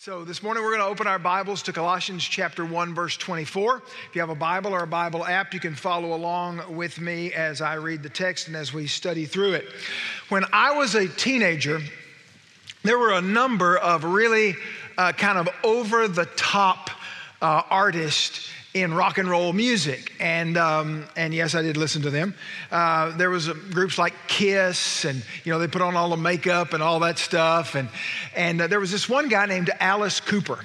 So, this morning we're going to open our Bibles to Colossians chapter 1, verse 24. If you have a Bible or a Bible app, you can follow along with me as I read the text and as we study through it. When I was a teenager, there were a number of really uh, kind of over the top uh, artists in rock and roll music. And, um, and yes, I did listen to them. Uh, there was groups like Kiss, and, you know, they put on all the makeup and all that stuff. And, and uh, there was this one guy named Alice Cooper.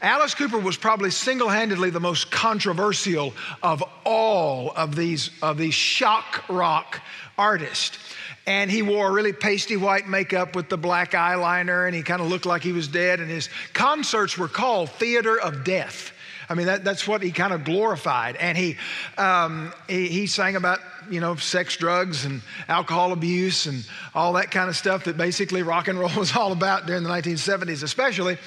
Alice Cooper was probably single-handedly the most controversial of all of these, of these shock rock artists. And he wore really pasty white makeup with the black eyeliner, and he kind of looked like he was dead. And his concerts were called Theater of Death. I mean, that, that's what he kind of glorified. And he, um, he, he sang about, you know, sex, drugs, and alcohol abuse and all that kind of stuff that basically rock and roll was all about during the 1970s, especially.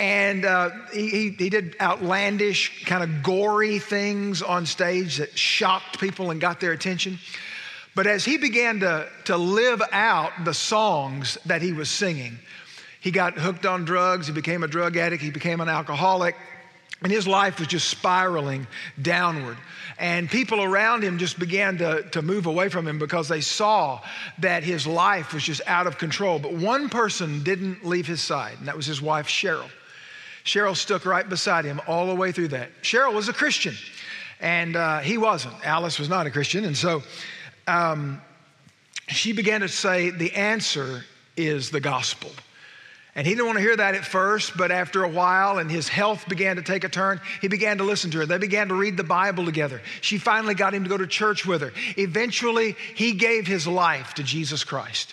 And uh, he, he did outlandish, kind of gory things on stage that shocked people and got their attention. But as he began to, to live out the songs that he was singing, he got hooked on drugs, he became a drug addict, he became an alcoholic, and his life was just spiraling downward. And people around him just began to, to move away from him because they saw that his life was just out of control. But one person didn't leave his side, and that was his wife, Cheryl. Cheryl stuck right beside him all the way through that. Cheryl was a Christian, and uh, he wasn't. Alice was not a Christian. And so um, she began to say, The answer is the gospel. And he didn't want to hear that at first, but after a while, and his health began to take a turn, he began to listen to her. They began to read the Bible together. She finally got him to go to church with her. Eventually, he gave his life to Jesus Christ.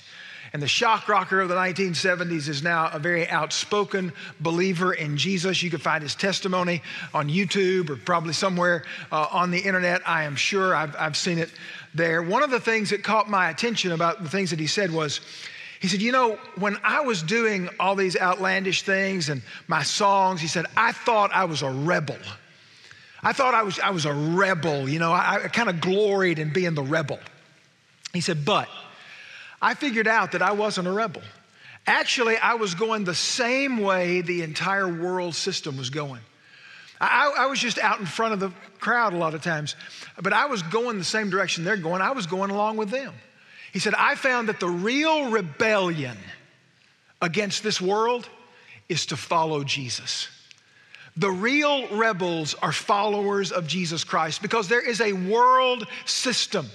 And the shock rocker of the 1970s is now a very outspoken believer in Jesus. You can find his testimony on YouTube or probably somewhere uh, on the internet. I am sure I've, I've seen it there. One of the things that caught my attention about the things that he said was, he said, You know, when I was doing all these outlandish things and my songs, he said, I thought I was a rebel. I thought I was, I was a rebel. You know, I, I kind of gloried in being the rebel. He said, But I figured out that I wasn't a rebel. Actually, I was going the same way the entire world system was going. I, I, was just out in front of the crowd a lot of times, but I was going the same direction they're going. I was going along with them. He said, I found that the real rebellion against this world is to follow Jesus. The real rebels are followers of Jesus Christ because there is a world system.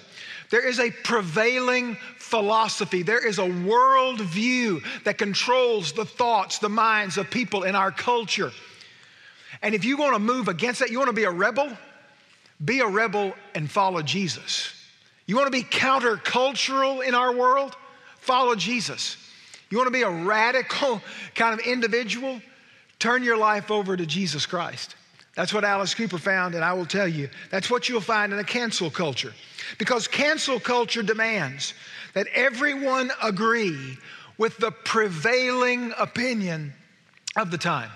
There is a prevailing philosophy. There is a world view that controls the thoughts, the minds of people in our culture. And if you want to move against that, you want to be a rebel, be a rebel and follow Jesus. You want to be countercultural in our world? Follow Jesus. You want to be a radical kind of individual? Turn your life over to Jesus Christ. That's what Alice Cooper found, and I will tell you, that's what you'll find in a cancel culture. Because cancel culture demands that everyone agree with the prevailing opinion of the time.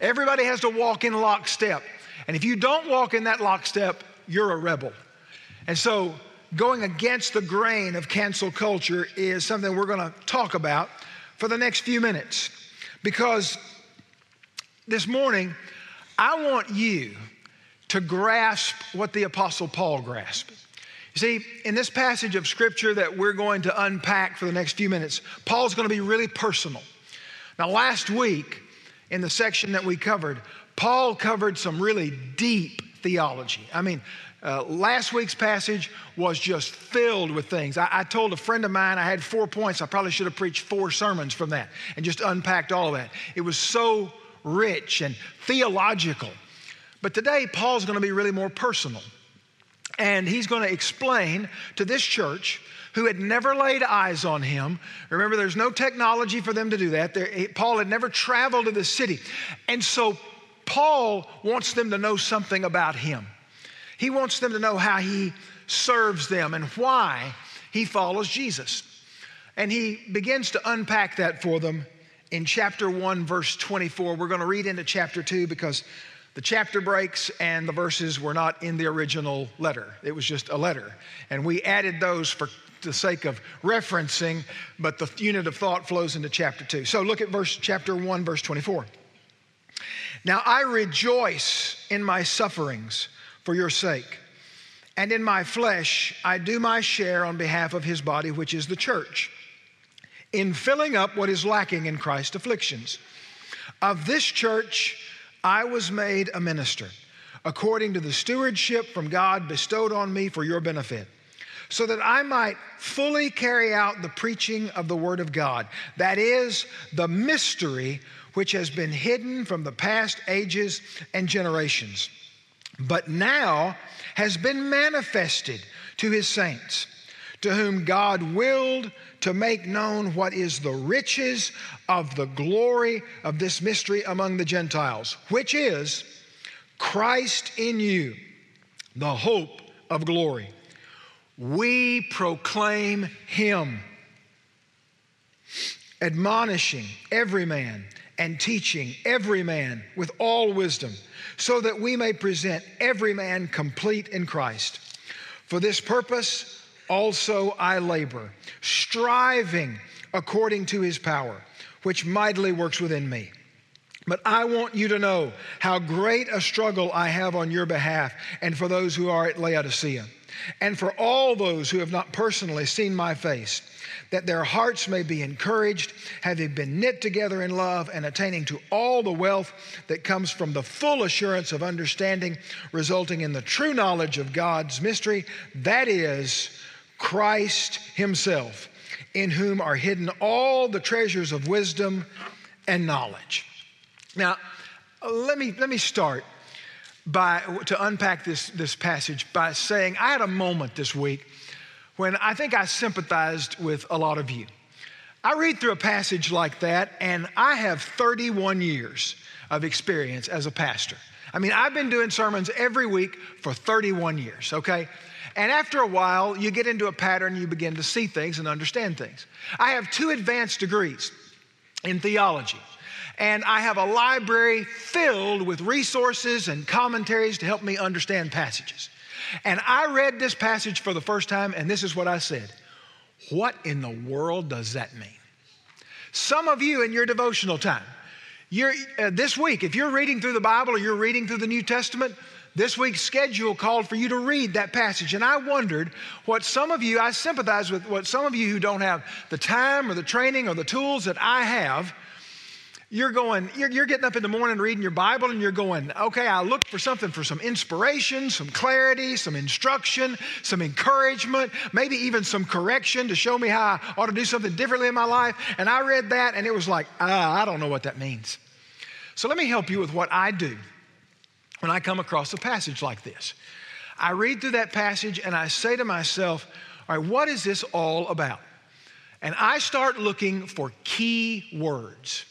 Everybody has to walk in lockstep. And if you don't walk in that lockstep, you're a rebel. And so going against the grain of cancel culture is something we're going to talk about for the next few minutes. Because this morning, I want you to grasp what the Apostle Paul grasped. You see, in this passage of Scripture that we're going to unpack for the next few minutes, Paul's going to be really personal. Now, last week, in the section that we covered, Paul covered some really deep theology. I mean, uh, last week's passage was just filled with things. I, I, told a friend of mine I had four points. I probably should have preached four sermons from that and just unpacked all of that. It was so rich and theological. But today, Paul's going to be really more personal. And he's going to explain to this church who had never laid eyes on him. Remember, there's no technology for them to do that. There, Paul had never traveled to the city. And so, Paul wants them to know something about him. He wants them to know how he serves them and why he follows Jesus. And he begins to unpack that for them in chapter 1, verse 24. We're going to read into chapter 2 because the chapter breaks and the verses were not in the original letter. It was just a letter. And we added those for the sake of referencing, but the unit of thought flows into chapter 2. So look at verse chapter 1 verse 24. Now I rejoice in my sufferings for your sake, and in my flesh I do my share on behalf of his body, which is the church, in filling up what is lacking in Christ's afflictions. Of this church I was made a minister, according to the stewardship from God bestowed on me for your benefit so that I might fully carry out the preaching of the Word of God. That is the mystery which has been hidden from the past ages and generations, but now has been manifested to His saints, to whom God willed to make known what is the riches of the glory of this mystery among the Gentiles, which is Christ in you, the hope of glory. We proclaim him, admonishing every man and teaching every man with all wisdom, so that we may present every man complete in Christ. For this purpose also I labor, striving according to his power, which mightily works within me. But I want you to know how great a struggle I have on your behalf and for those who are at Laodicea and for all those who have not personally seen my face, that their hearts may be encouraged, having been knit together in love and attaining to all the wealth that comes from the full assurance of understanding, resulting in the true knowledge of God's mystery, that is, Christ Himself, in whom are hidden all the treasures of wisdom and knowledge. Now, let me, let me start by, to unpack this, this passage by saying I had a moment this week when I think I sympathized with a lot of you. I read through a passage like that, and I have 31 years of experience as a pastor. I mean, I've been doing sermons every week for 31 years, okay? And after a while, you get into a pattern, you begin to see things and understand things. I have two advanced degrees in theology and I have a library filled with resources and commentaries to help me understand passages. And I read this passage for the first time, and this is what I said What in the world does that mean? Some of you in your devotional time, uh, this week, if you're reading through the Bible or you're reading through the New Testament, this week's schedule called for you to read that passage. And I wondered what some of you, I sympathize with what some of you who don't have the time or the training or the tools that I have, you're going, you're, you're, getting up in the morning reading your Bible and you're going, okay, I look for something for some inspiration, some clarity, some instruction, some encouragement, maybe even some correction to show me how I ought to do something differently in my life. And I read that and it was like, ah, I don't know what that means. So let me help you with what I do when I come across a passage like this. I read through that passage and I say to myself, all right, what is this all about? And I start looking for key words.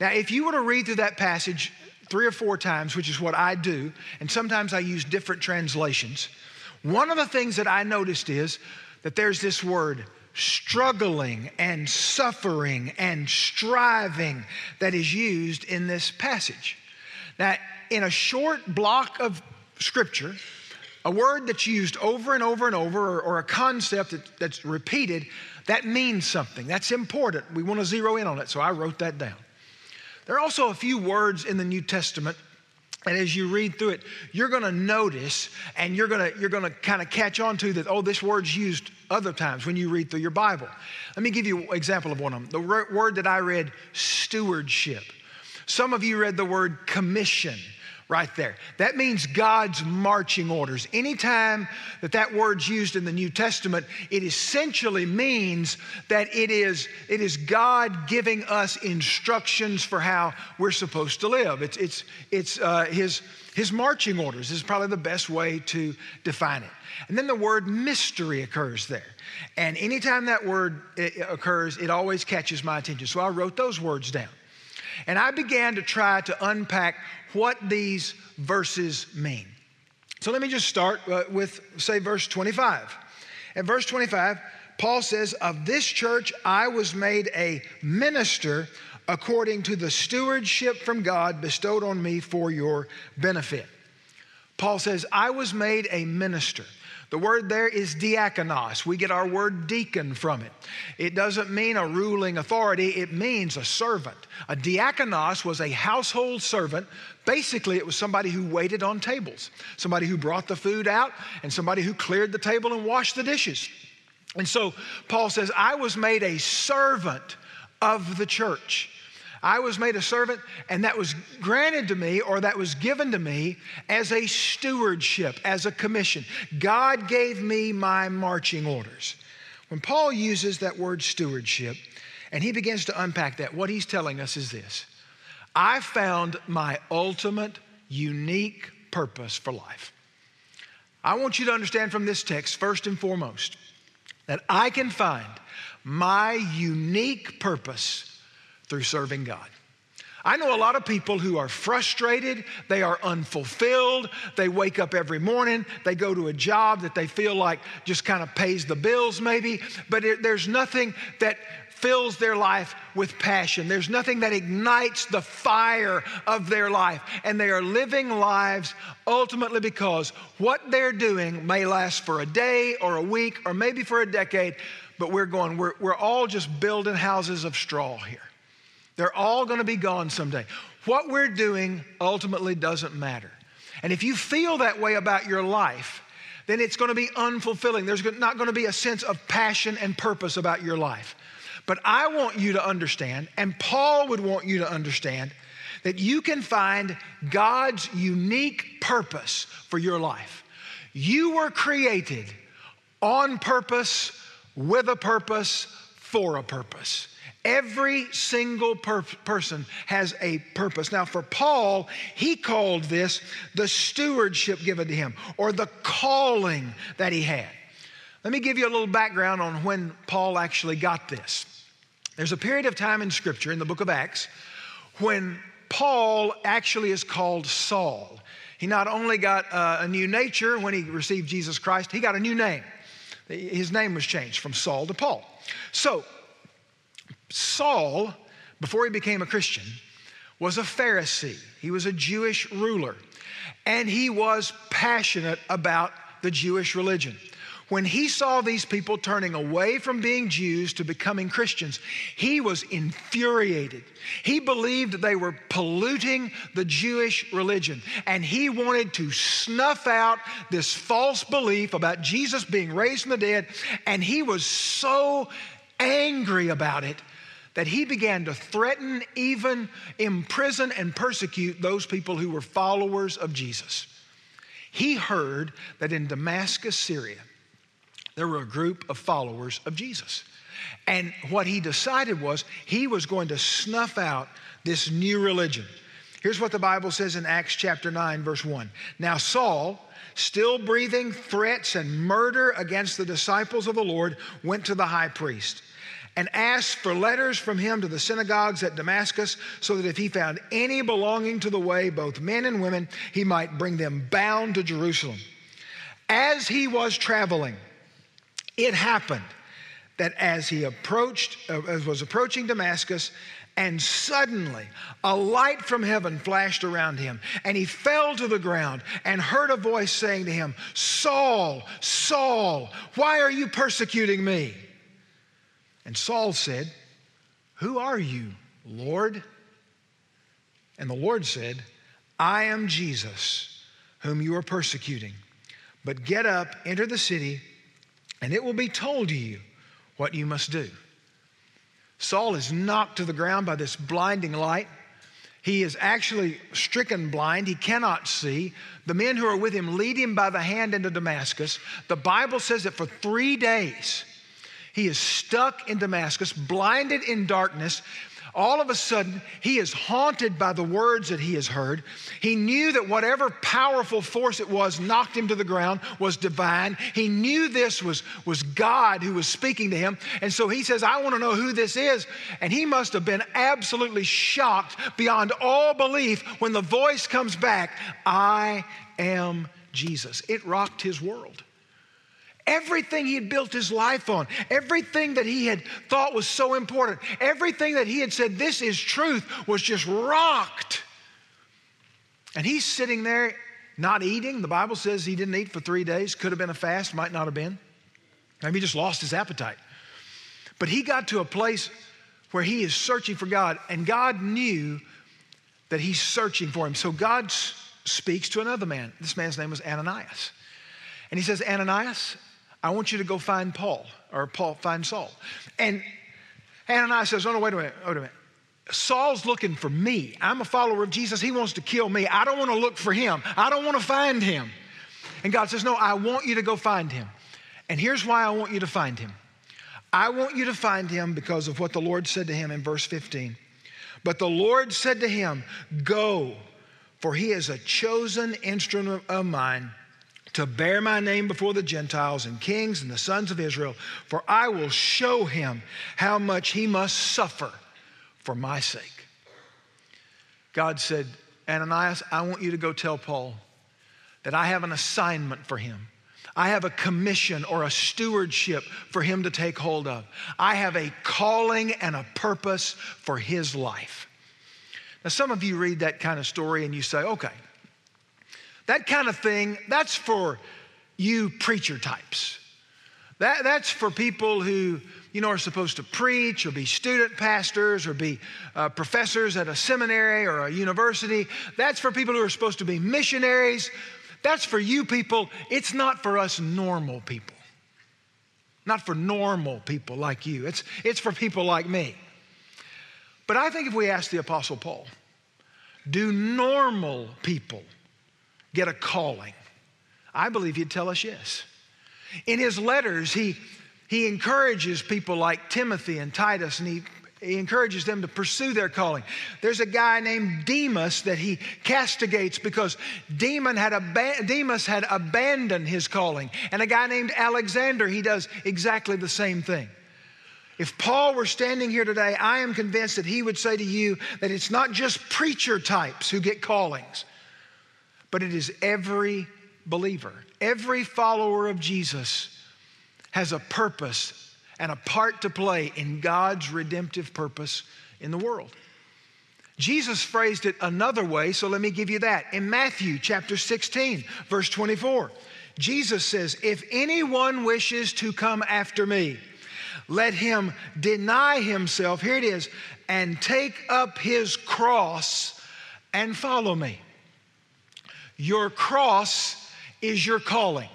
Now, if you were to read through that passage three or four times, which is what I do, and sometimes I use different translations, one of the things that I noticed is that there's this word struggling and suffering and striving that is used in this passage. Now, in a short block of scripture, a word that's used over and over and over, or, or a concept that, that's repeated, that means something. That's important. We want to zero in on it, so I wrote that down. There are also a few words in the New Testament and as you read through it, you're going to notice and you're going to you're going to kind of catch on to that oh this word's used other times when you read through your Bible. Let me give you an example of one of them. The word that I read stewardship. Some of you read the word commission right there. That means God's marching orders. Anytime that that word's used in the New Testament, it essentially means that it is, it is God giving us instructions for how we're supposed to live. It's, it's, it's uh, his, his marching orders is probably the best way to define it. And then the word mystery occurs there. And anytime that word occurs, it always catches my attention. So I wrote those words down. And I began to try to unpack what these verses mean. So let me just start uh, with, say, verse 25. At verse 25, Paul says, Of this church I was made a minister according to the stewardship from God bestowed on me for your benefit. Paul says, I was made a minister. The word there is diakonos. We get our word deacon from it. It doesn't mean a ruling authority, it means a servant. A diakonos was a household servant. Basically, it was somebody who waited on tables, somebody who brought the food out, and somebody who cleared the table and washed the dishes. And so Paul says, I was made a servant of the church. I was made a servant, and that was granted to me or that was given to me as a stewardship, as a commission. God gave me my marching orders. When Paul uses that word stewardship and he begins to unpack that, what he's telling us is this I found my ultimate, unique purpose for life. I want you to understand from this text, first and foremost, that I can find my unique purpose through serving God. I know a lot of people who are frustrated, they are unfulfilled, they wake up every morning, they go to a job that they feel like just kind of pays the bills, maybe, but it, there's nothing that fills their life with passion. There's nothing that ignites the fire of their life. And they are living lives ultimately because what they're doing may last for a day or a week or maybe for a decade, but we're going, we're, we're all just building houses of straw here. They're all going to be gone someday. What we're doing ultimately doesn't matter. And if you feel that way about your life, then it's going to be unfulfilling. There's not going to be a sense of passion and purpose about your life. But I want you to understand, and Paul would want you to understand, that you can find God's unique purpose for your life. You were created on purpose, with a purpose, for a purpose. Every single per- person has a purpose. Now, for Paul, he called this the stewardship given to him or the calling that he had. Let me give you a little background on when Paul actually got this. There's a period of time in Scripture, in the book of Acts, when Paul actually is called Saul. He not only got uh, a new nature when he received Jesus Christ, he got a new name. His name was changed from Saul to Paul. So, Saul, before he became a Christian, was a Pharisee. He was a Jewish ruler, and he was passionate about the Jewish religion. When he saw these people turning away from being Jews to becoming Christians, he was infuriated. He believed they were polluting the Jewish religion, and he wanted to snuff out this false belief about Jesus being raised from the dead, and he was so angry about it that he began to threaten, even imprison, and persecute those people who were followers of Jesus. He heard that in Damascus, Syria, there were a group of followers of Jesus. And what he decided was he was going to snuff out this new religion. Here's what the Bible says in Acts chapter 9, verse 1. Now, Saul, still breathing threats and murder against the disciples of the Lord, went to the high priest and asked for letters from him to the synagogues at Damascus, so that if he found any belonging to the way, both men and women, he might bring them bound to Jerusalem. As he was traveling, it happened that as he approached, uh, as was approaching Damascus, and suddenly a light from heaven flashed around him, and he fell to the ground and heard a voice saying to him, Saul, Saul, why are you persecuting me? And Saul said, Who are you, Lord? And the Lord said, I am Jesus, whom you are persecuting. But get up, enter the city, and it will be told to you what you must do. Saul is knocked to the ground by this blinding light. He is actually stricken blind. He cannot see. The men who are with him lead him by the hand into Damascus. The Bible says that for three days, he is stuck in Damascus, blinded in darkness. All of a sudden, he is haunted by the words that he has heard. He knew that whatever powerful force it was knocked him to the ground was divine. He knew this was, was God who was speaking to him. And so he says, I want to know who this is. And he must have been absolutely shocked beyond all belief when the voice comes back I am Jesus. It rocked his world. Everything he had built his life on, everything that he had thought was so important, everything that he had said, this is truth, was just rocked. And he's sitting there not eating. The Bible says he didn't eat for three days. Could have been a fast, might not have been. Maybe he just lost his appetite. But he got to a place where he is searching for God, and God knew that he's searching for him. So God speaks to another man. This man's name was Ananias. And he says, Ananias, I want you to go find Paul, or Paul, find Saul. And Ananias says, Oh, no, wait a minute, wait a minute. Saul's looking for me. I'm a follower of Jesus. He wants to kill me. I don't want to look for him. I don't want to find him. And God says, No, I want you to go find him. And here's why I want you to find him. I want you to find him because of what the Lord said to him in verse 15. But the Lord said to him, Go, for he is a chosen instrument of mine to bear my name before the Gentiles and kings and the sons of Israel, for I will show him how much he must suffer for my sake. God said, Ananias, I want you to go tell Paul that I have an assignment for him. I have a commission or a stewardship for him to take hold of. I have a calling and a purpose for his life. Now, some of you read that kind of story and you say, okay, that kind of thing, that's for you preacher types. That, that's for people who, you know, are supposed to preach or be student pastors or be uh, professors at a seminary or a university. That's for people who are supposed to be missionaries. That's for you people. It's not for us normal people. Not for normal people like you. It's, it's for people like me. But I think if we ask the Apostle Paul, do normal people get a calling? I believe he'd tell us yes. In his letters, he, he encourages people like Timothy and Titus, and he, he encourages them to pursue their calling. There's a guy named Demas that he castigates because Demas had, ab- Demas had abandoned his calling. And a guy named Alexander, he does exactly the same thing. If Paul were standing here today, I am convinced that he would say to you that it's not just preacher types who get callings, but it is every believer. Every follower of Jesus has a purpose and a part to play in God's redemptive purpose in the world. Jesus phrased it another way, so let me give you that. In Matthew chapter 16, verse 24, Jesus says, If anyone wishes to come after me, let him deny himself, here it is, and take up his cross and follow me. Your cross is your calling.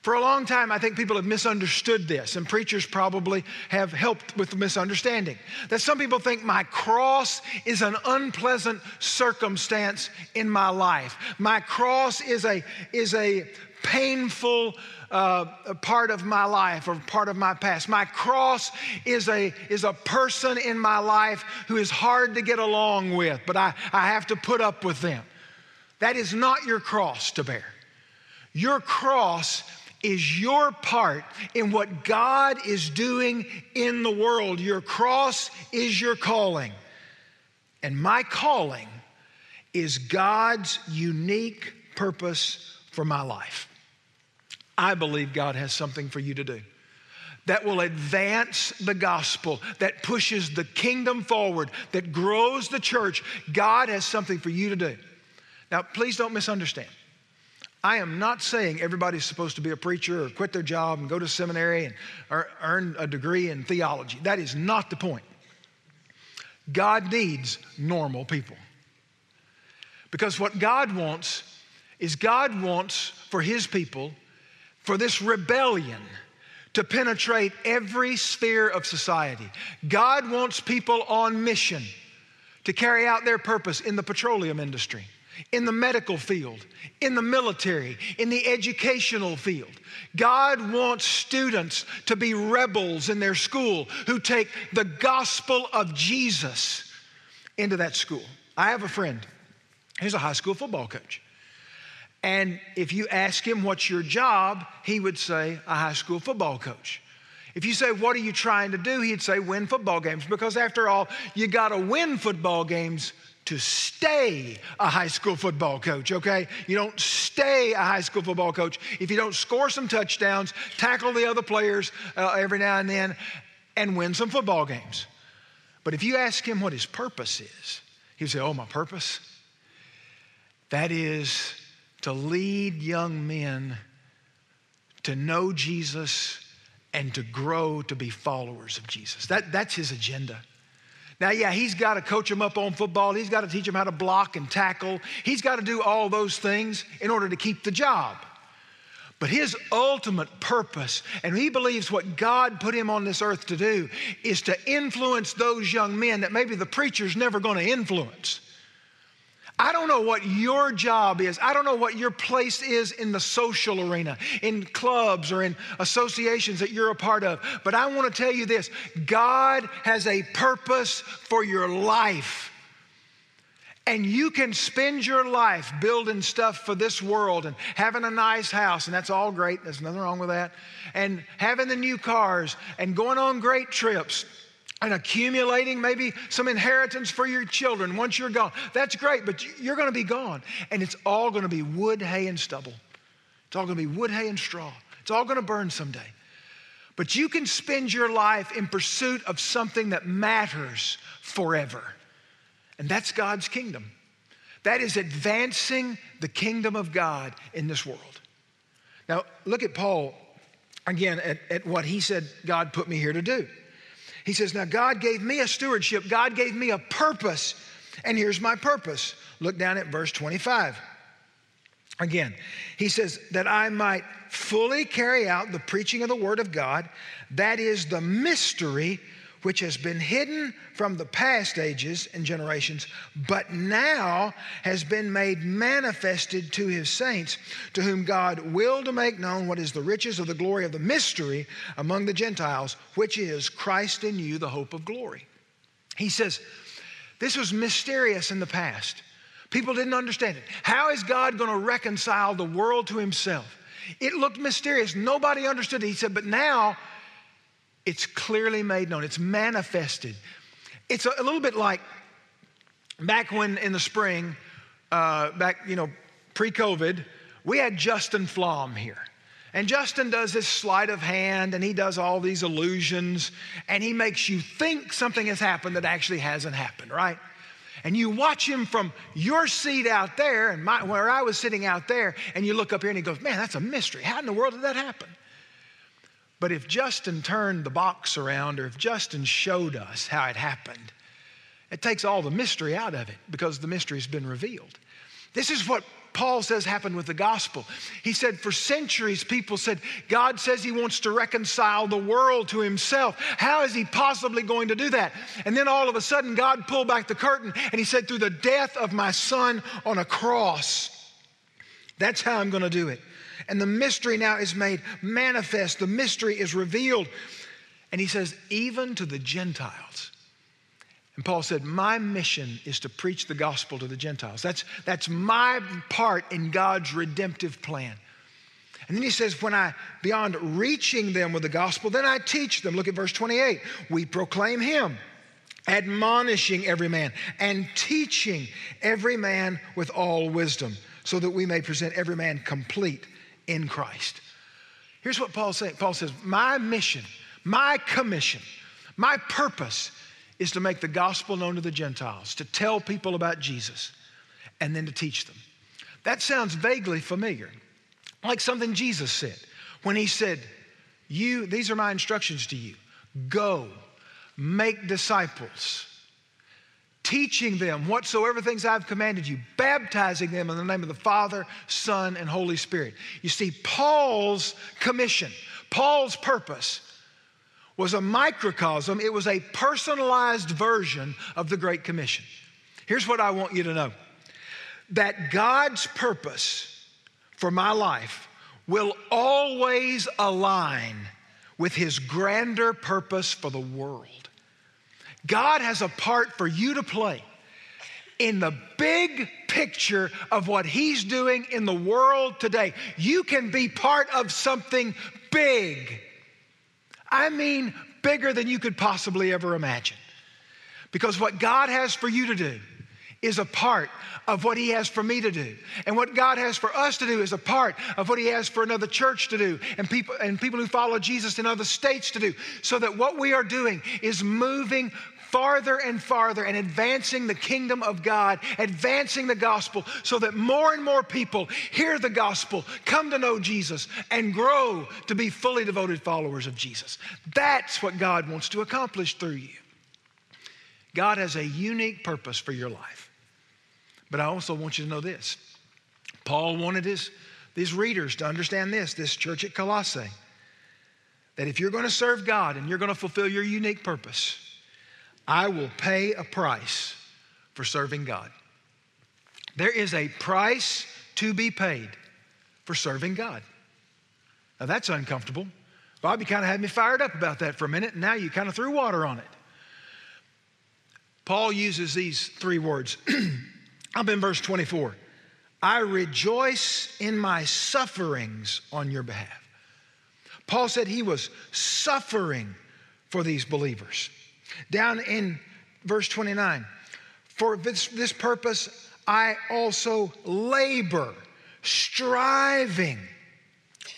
For a long time, I think people have misunderstood this, and preachers probably have helped with the misunderstanding. That some people think my cross is an unpleasant circumstance in my life. My cross is a, is a painful uh, part of my life or part of my past. My cross is a, is a person in my life who is hard to get along with, but I, I have to put up with them. That is not your cross to bear. Your cross is your part in what God is doing in the world. Your cross is your calling. And my calling is God's unique purpose for my life. I believe God has something for you to do that will advance the gospel, that pushes the kingdom forward, that grows the church. God has something for you to do. Now, please don't misunderstand. I am not saying everybody's supposed to be a preacher or quit their job and go to seminary and earn a degree in theology. That is not the point. God needs normal people. Because what God wants is God wants for His people for this rebellion to penetrate every sphere of society. God wants people on mission to carry out their purpose in the petroleum industry, in the medical field, in the military, in the educational field. God wants students to be rebels in their school who take the gospel of Jesus into that school. I have a friend, he's a high school football coach. And if you ask him, What's your job? he would say, A high school football coach. If you say, What are you trying to do? he'd say, Win football games. Because after all, you got to win football games to stay a high school football coach, okay? You don't stay a high school football coach if you don't score some touchdowns, tackle the other players uh, every now and then, and win some football games. But if you ask him what his purpose is, he'd say, Oh, my purpose? That is to lead young men to know Jesus and to grow to be followers of Jesus. That, that's his agenda. Now, yeah, he's got to coach them up on football. He's got to teach them how to block and tackle. He's got to do all those things in order to keep the job. But his ultimate purpose, and he believes what God put him on this earth to do, is to influence those young men that maybe the preacher's never going to influence. I don't know what your job is. I don't know what your place is in the social arena, in clubs or in associations that you're a part of. But I want to tell you this God has a purpose for your life. And you can spend your life building stuff for this world and having a nice house, and that's all great. There's nothing wrong with that. And having the new cars and going on great trips and accumulating maybe some inheritance for your children once you're gone. That's great, but you're going to be gone. And it's all going to be wood, hay, and stubble. It's all going to be wood, hay, and straw. It's all going to burn someday. But you can spend your life in pursuit of something that matters forever. And that's God's kingdom. That is advancing the kingdom of God in this world. Now, look at Paul again at, at, what he said God put me here to do. He says, Now, God gave me a stewardship, God gave me a purpose, and here's my purpose. Look down at verse 25. Again, he says, That I might fully carry out the preaching of the word of God, that is the mystery which has been hidden from the past ages and generations, but now has been made manifested to his saints, to whom God willed to make known what is the riches of the glory of the mystery among the Gentiles, which is Christ in you, the hope of glory. He says, This was mysterious in the past. People didn't understand it. How is God going to reconcile the world to himself? It looked mysterious. Nobody understood it. He said, But now, it's clearly made known, it's manifested. It's a, little bit like back when in the spring, uh, back, you know, pre COVID, we had Justin Flom here. And Justin does this sleight of hand and he does all these illusions and he makes you think something has happened that actually hasn't happened, right? And you watch him from your seat out there and my, where I was sitting out there, and you look up here and he goes, Man, that's a mystery. How in the world did that happen? But if Justin turned the box around or if Justin showed us how it happened, it takes all the mystery out of it because the mystery has been revealed. This is what Paul says happened with the gospel. He said, for centuries, people said, God says he wants to reconcile the world to himself. How is he possibly going to do that? And then all of a sudden, God pulled back the curtain and he said, through the death of my son on a cross, that's how I'm going to do it. And the mystery now is made manifest, the mystery is revealed. And he says, even to the Gentiles. And Paul said, My mission is to preach the gospel to the Gentiles. That's, that's my part in God's redemptive plan. And then he says, When I, beyond reaching them with the gospel, then I teach them. Look at verse 28. We proclaim him, admonishing every man and teaching every man with all wisdom, so that we may present every man complete in Christ. Here's what Paul says Paul says, My mission, my commission, my purpose is to make the gospel known to the Gentiles, to tell people about Jesus, and then to teach them. That sounds vaguely familiar, like something Jesus said when he said, You, these are my instructions to you. Go, make disciples teaching them whatsoever things I've commanded you, baptizing them in the name of the Father, Son, and Holy Spirit. You see, Paul's commission, Paul's purpose was a microcosm, it was a personalized version of the Great Commission. Here's what I want you to know that God's purpose for my life will always align with his grander purpose for the world. God has a part for you to play in the big picture of what He's doing in the world today. You can be part of something big. I mean, bigger than you could possibly ever imagine. Because what God has for you to do is a part of what He has for me to do. And what God has for us to do is a part of what He has for another church to do and people, and people who follow Jesus in other states to do. So that what we are doing is moving farther and farther and advancing the kingdom of God, advancing the gospel so that more and more people hear the gospel, come to know Jesus, and grow to be fully devoted followers of Jesus. That's what God wants to accomplish through you. God has a unique purpose for your life. But I also want you to know this Paul wanted his, these readers to understand this, this church at Colossae, that if you're going to serve God and you're going to fulfill your unique purpose, I will pay a price for serving God. There is a price to be paid for serving God. Now that's uncomfortable. Bobby kind of had me fired up about that for a minute, and now you kind of threw water on it. Paul uses these three words. I'm in verse 24. I rejoice in my sufferings on your behalf. Paul said he was suffering for these believers. Down in verse 29, for this, this purpose I also labor, striving.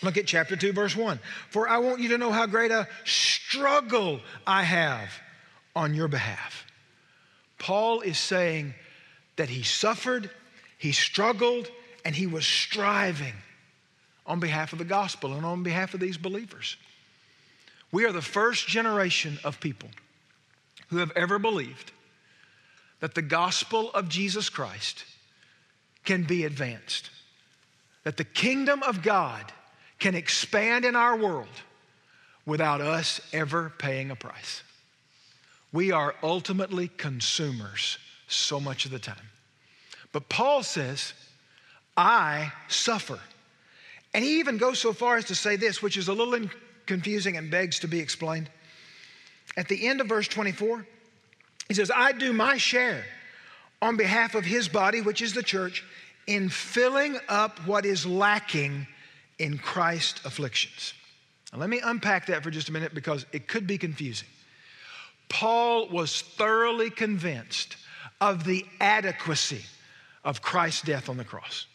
Look at chapter 2, verse 1. For I want you to know how great a struggle I have on your behalf. Paul is saying that he suffered, he struggled, and he was striving on behalf of the gospel and on behalf of these believers. We are the first generation of people who have ever believed that the gospel of Jesus Christ can be advanced, that the kingdom of God can expand in our world without us ever paying a price. We are ultimately consumers so much of the time. But Paul says, I suffer. And he even goes so far as to say this, which is a little confusing and begs to be explained. At the end of verse 24, he says, I do my share on behalf of his body, which is the church, in filling up what is lacking in Christ's afflictions. Now, let me unpack that for just a minute because it could be confusing. Paul was thoroughly convinced of the adequacy of Christ's death on the cross.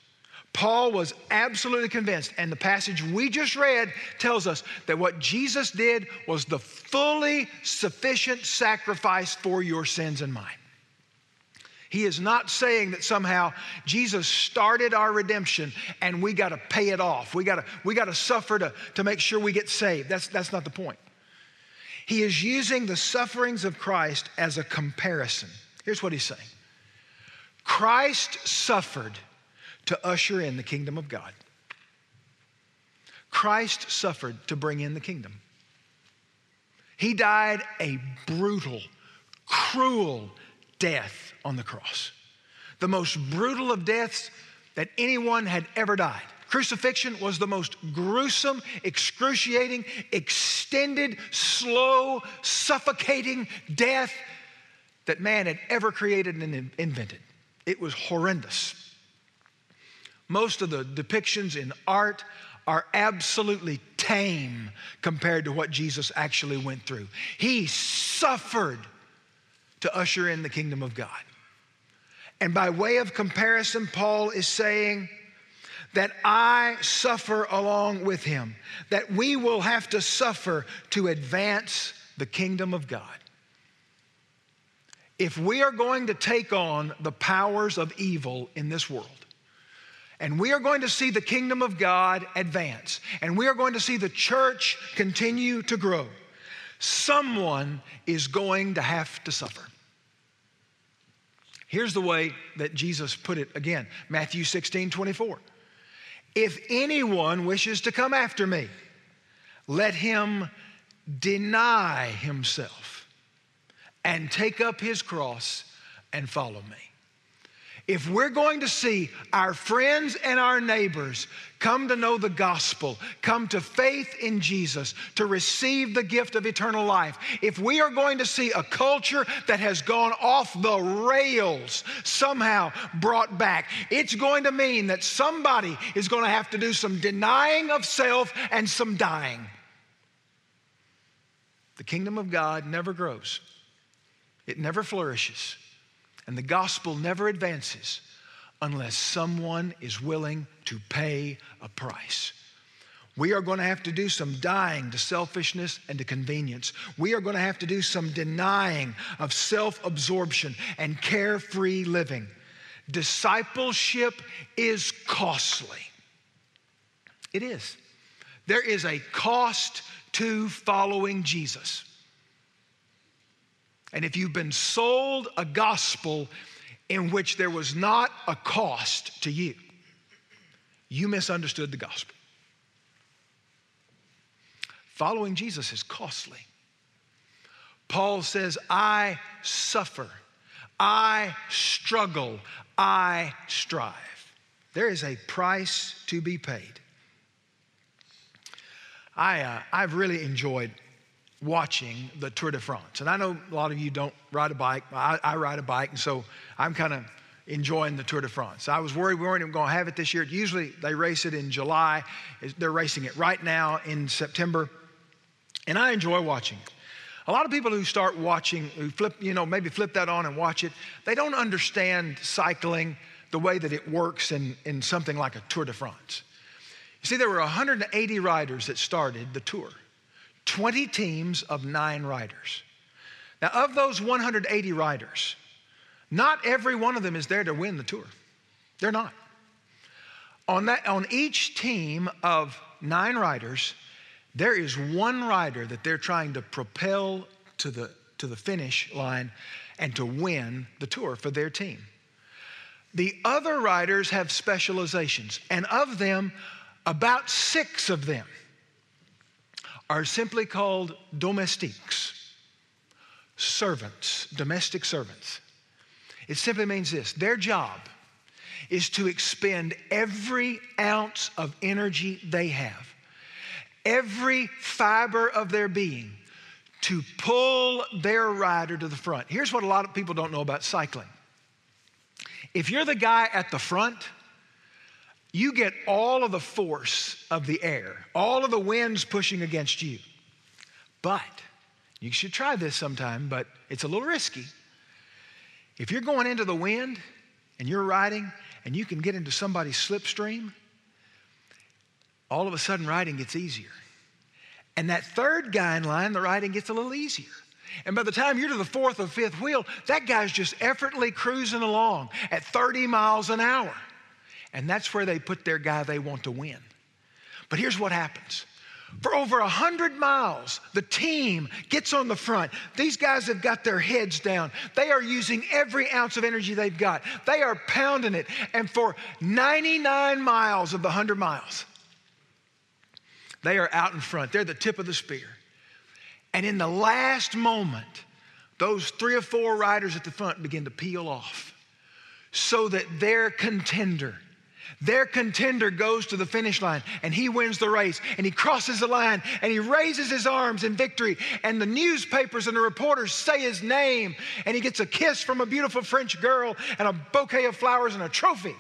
Paul was absolutely convinced, and the passage we just read tells us that what Jesus did was the fully sufficient sacrifice for your sins and mine. He is not saying that somehow Jesus started our redemption and we got to pay it off. We got to we got to suffer to, to make sure we get saved. That's, that's not the point. He is using the sufferings of Christ as a comparison. Here's what he's saying Christ suffered to usher in the kingdom of God. Christ suffered to bring in the kingdom. He died a brutal, cruel death on the cross. The most brutal of deaths that anyone had ever died. Crucifixion was the most gruesome, excruciating, extended, slow, suffocating death that man had ever created and invented. It was horrendous. Most of the depictions in art are absolutely tame compared to what Jesus actually went through. He suffered to usher in the kingdom of God. And by way of comparison, Paul is saying, that I suffer along with him, that we will have to suffer to advance the kingdom of God. If we are going to take on the powers of evil in this world, and we are going to see the kingdom of God advance, and we are going to see the church continue to grow, someone is going to have to suffer. Here's the way that Jesus put it again Matthew 16 24. If anyone wishes to come after me, let him deny himself and take up his cross and follow me. If we're going to see our friends and our neighbors come to know the gospel, come to faith in Jesus, to receive the gift of eternal life, if we are going to see a culture that has gone off the rails somehow brought back, it's going to mean that somebody is going to have to do some denying of self and some dying. The kingdom of God never grows, it never flourishes and the gospel never advances unless someone is willing to pay a price. We are going to have to do some dying to selfishness and to convenience. We are going to have to do some denying of self absorption and carefree living. Discipleship is costly. It is. There is a cost to following Jesus. And if you've been sold a gospel in which there was not a cost to you, you misunderstood the gospel. Following Jesus is costly. Paul says, I suffer, I struggle, I strive. There is a price to be paid. I, uh, I've really enjoyed watching the Tour de France. And I know a lot of you don't ride a bike. I, I ride a bike, and so I'm kind of enjoying the Tour de France. I was worried we weren't even going to have it this year. Usually they race it in July. They're racing it right now in September. And I enjoy watching. A lot of people who start watching, who flip, you know, maybe flip that on and watch it, they don't understand cycling the way that it works in, in something like a Tour de France. You see, there were 180 riders that started the tour, 20 teams of nine riders. Now, of those 180 riders, not every one of them is there to win the tour. They're not. On, that, on each team of nine riders, there is one rider that they're trying to propel to the, to the finish line and to win the tour for their team. The other riders have specializations, and of them, about six of them are simply called domestiques, servants, domestic servants. It simply means this their job is to expend every ounce of energy they have, every fiber of their being to pull their rider to the front. Here's what a lot of people don't know about cycling. If you're the guy at the front, you get all of the force of the air, all of the winds pushing against you. But you should try this sometime, but it's a little risky. If you're going into the wind and you're riding and you can get into somebody's slipstream, all of a sudden riding gets easier. And that third guy in line, the riding gets a little easier. And by the time you're to the fourth or fifth wheel, that guy's just effortlessly cruising along at 30 miles an hour. And that's where they put their guy they want to win. But here's what happens. For over 100 miles, the team gets on the front. These guys have got their heads down. They are using every ounce of energy they've got. They are pounding it. And for 99 miles of the 100 miles, they are out in front. They're the tip of the spear. And in the last moment, those three or four riders at the front begin to peel off so that their contender their contender goes to the finish line and he wins the race and he crosses the line and he raises his arms in victory. And the newspapers and the reporters say his name and he gets a kiss from a beautiful French girl and a bouquet of flowers and a trophy.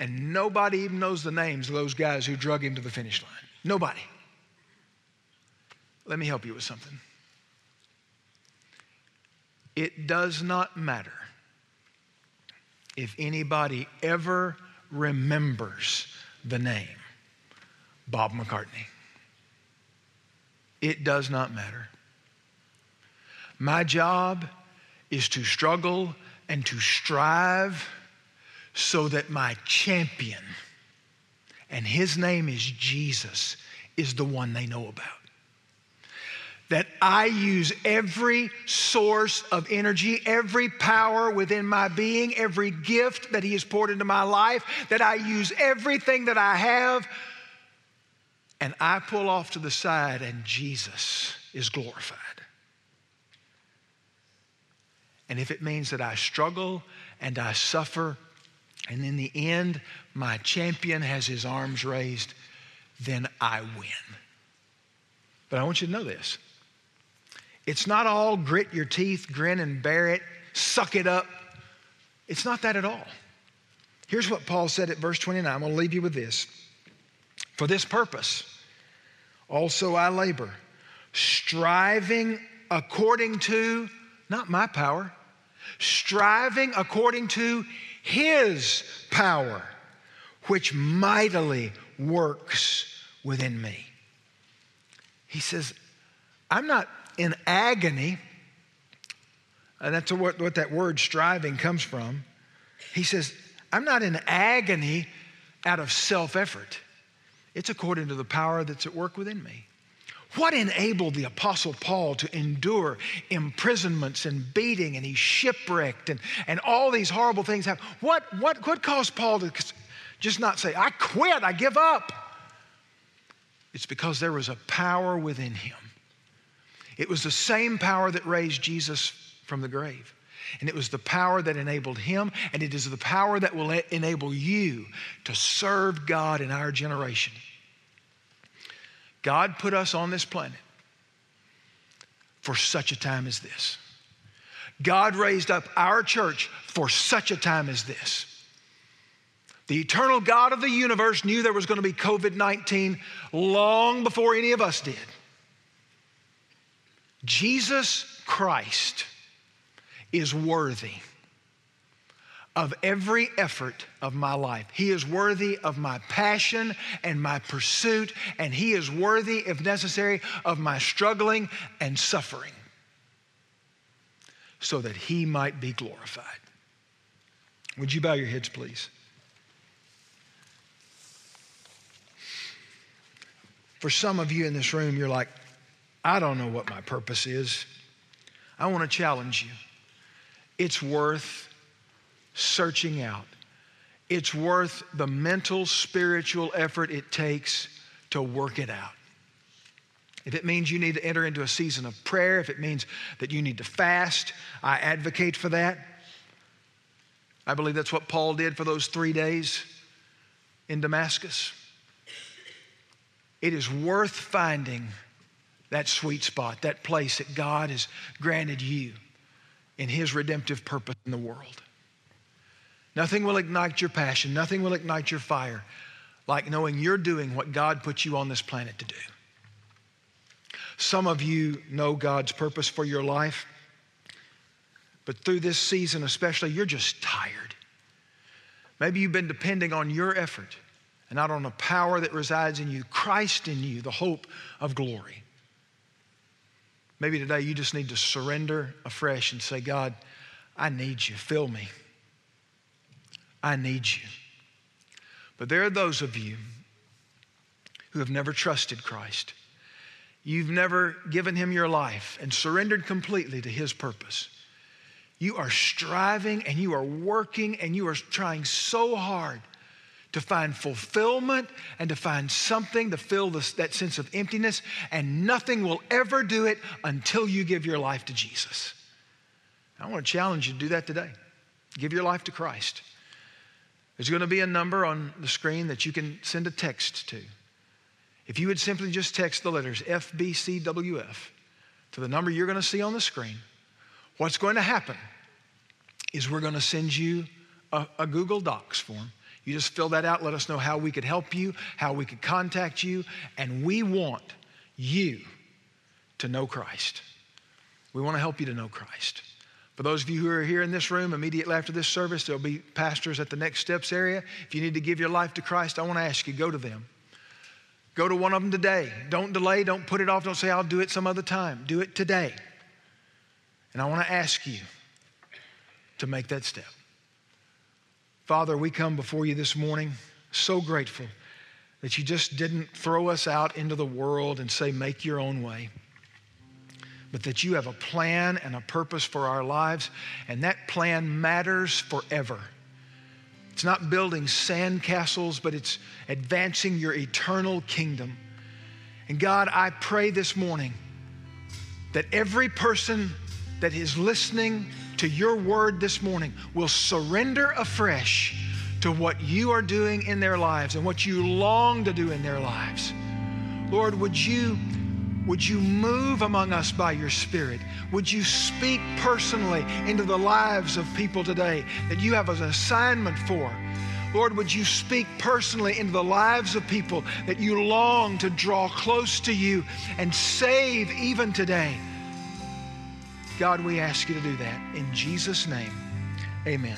And nobody even knows the names of those guys who drug him to the finish line. Nobody. Let me help you with something. It does not matter if anybody ever remembers the name Bob McCartney. It does not matter. My job is to struggle and to strive so that my champion, and his name is Jesus, is the one they know about that I use every source of energy, every power within my being, every gift that He has poured into my life, that I use everything that I have, and I pull off to the side, and Jesus is glorified. And if it means that I struggle and I suffer, and in the end, my champion has his arms raised, then I win. But I want you to know this it's not all grit your teeth, grin and bear it, suck it up. It's not that at all. Here's what Paul said at verse 29. I'm going to leave you with this. For this purpose, also I labor, striving according to, not my power, striving according to his power, which mightily works within me. He says, I'm not in agony. And that's what, what that word striving comes from. He says, I'm not in agony out of self effort. It's according to the power that's at work within me. What enabled the Apostle Paul to endure imprisonments and beating, and he's shipwrecked, and, and all these horrible things happen? What, what, what caused Paul to just not say, I quit, I give up? It's because there was a power within him. It was the same power that raised Jesus from the grave. And it was the power that enabled him, and it is the power that will enable you to serve God in our generation. God put us on this planet for such a time as this. God raised up our church for such a time as this. The eternal God of the universe knew there was going to be COVID 19 long before any of us did. Jesus Christ is worthy of every effort of my life. He is worthy of my passion and my pursuit, and He is worthy, if necessary, of my struggling and suffering so that He might be glorified. Would you bow your heads, please? For some of you in this room, you're like, I don't know what my purpose is. I want to challenge you. It's worth searching out. It's worth the mental, spiritual effort it takes to work it out. If it means you need to enter into a season of prayer, if it means that you need to fast, I advocate for that. I believe that's what Paul did for those three days in Damascus. It is worth finding that sweet spot, that place that God has granted you in His redemptive purpose in the world. Nothing will ignite your passion, nothing will ignite your fire like knowing you're doing what God put you on this planet to do. Some of you know God's purpose for your life, but through this season especially, you're just tired. Maybe you've been depending on your effort and not on the power that resides in you, Christ in you, the hope of glory. Maybe today you just need to surrender afresh and say, God, I need you. Fill me. I need you. But there are those of you who have never trusted Christ. You've never given him your life and surrendered completely to his purpose. You are striving and you are working and you are trying so hard to find fulfillment and to find something to fill this, that sense of emptiness, and nothing will ever do it until you give your life to Jesus. I want to challenge you to do that today. Give your life to Christ. There's going to be a number on the screen that you can send a text to. If you would simply just text the letters FBCWF to the number you're going to see on the screen, what's going to happen is we're going to send you a, a Google Docs form. You just fill that out, let us know how we could help you, how we could contact you, and we want you to know Christ. We want to help you to know Christ. For those of you who are here in this room, immediately after this service, there'll be pastors at the Next Steps area. If you need to give your life to Christ, I want to ask you go to them. Go to one of them today. Don't delay, don't put it off, don't say, I'll do it some other time. Do it today. And I want to ask you to make that step. Father, we come before you this morning so grateful that you just didn't throw us out into the world and say, make your own way but that you have a plan and a purpose for our lives, and that plan matters forever. It's not building sand castles, but it's advancing your eternal kingdom. And God, I pray this morning that every person that is listening to your word this morning will surrender afresh to what you are doing in their lives and what you long to do in their lives. Lord, would you would you move among us by your Spirit? Would you speak personally into the lives of people today that you have an assignment for? Lord, would you speak personally into the lives of people that you long to draw close to you and save even today? God, we ask you to do that. In Jesus' name, amen.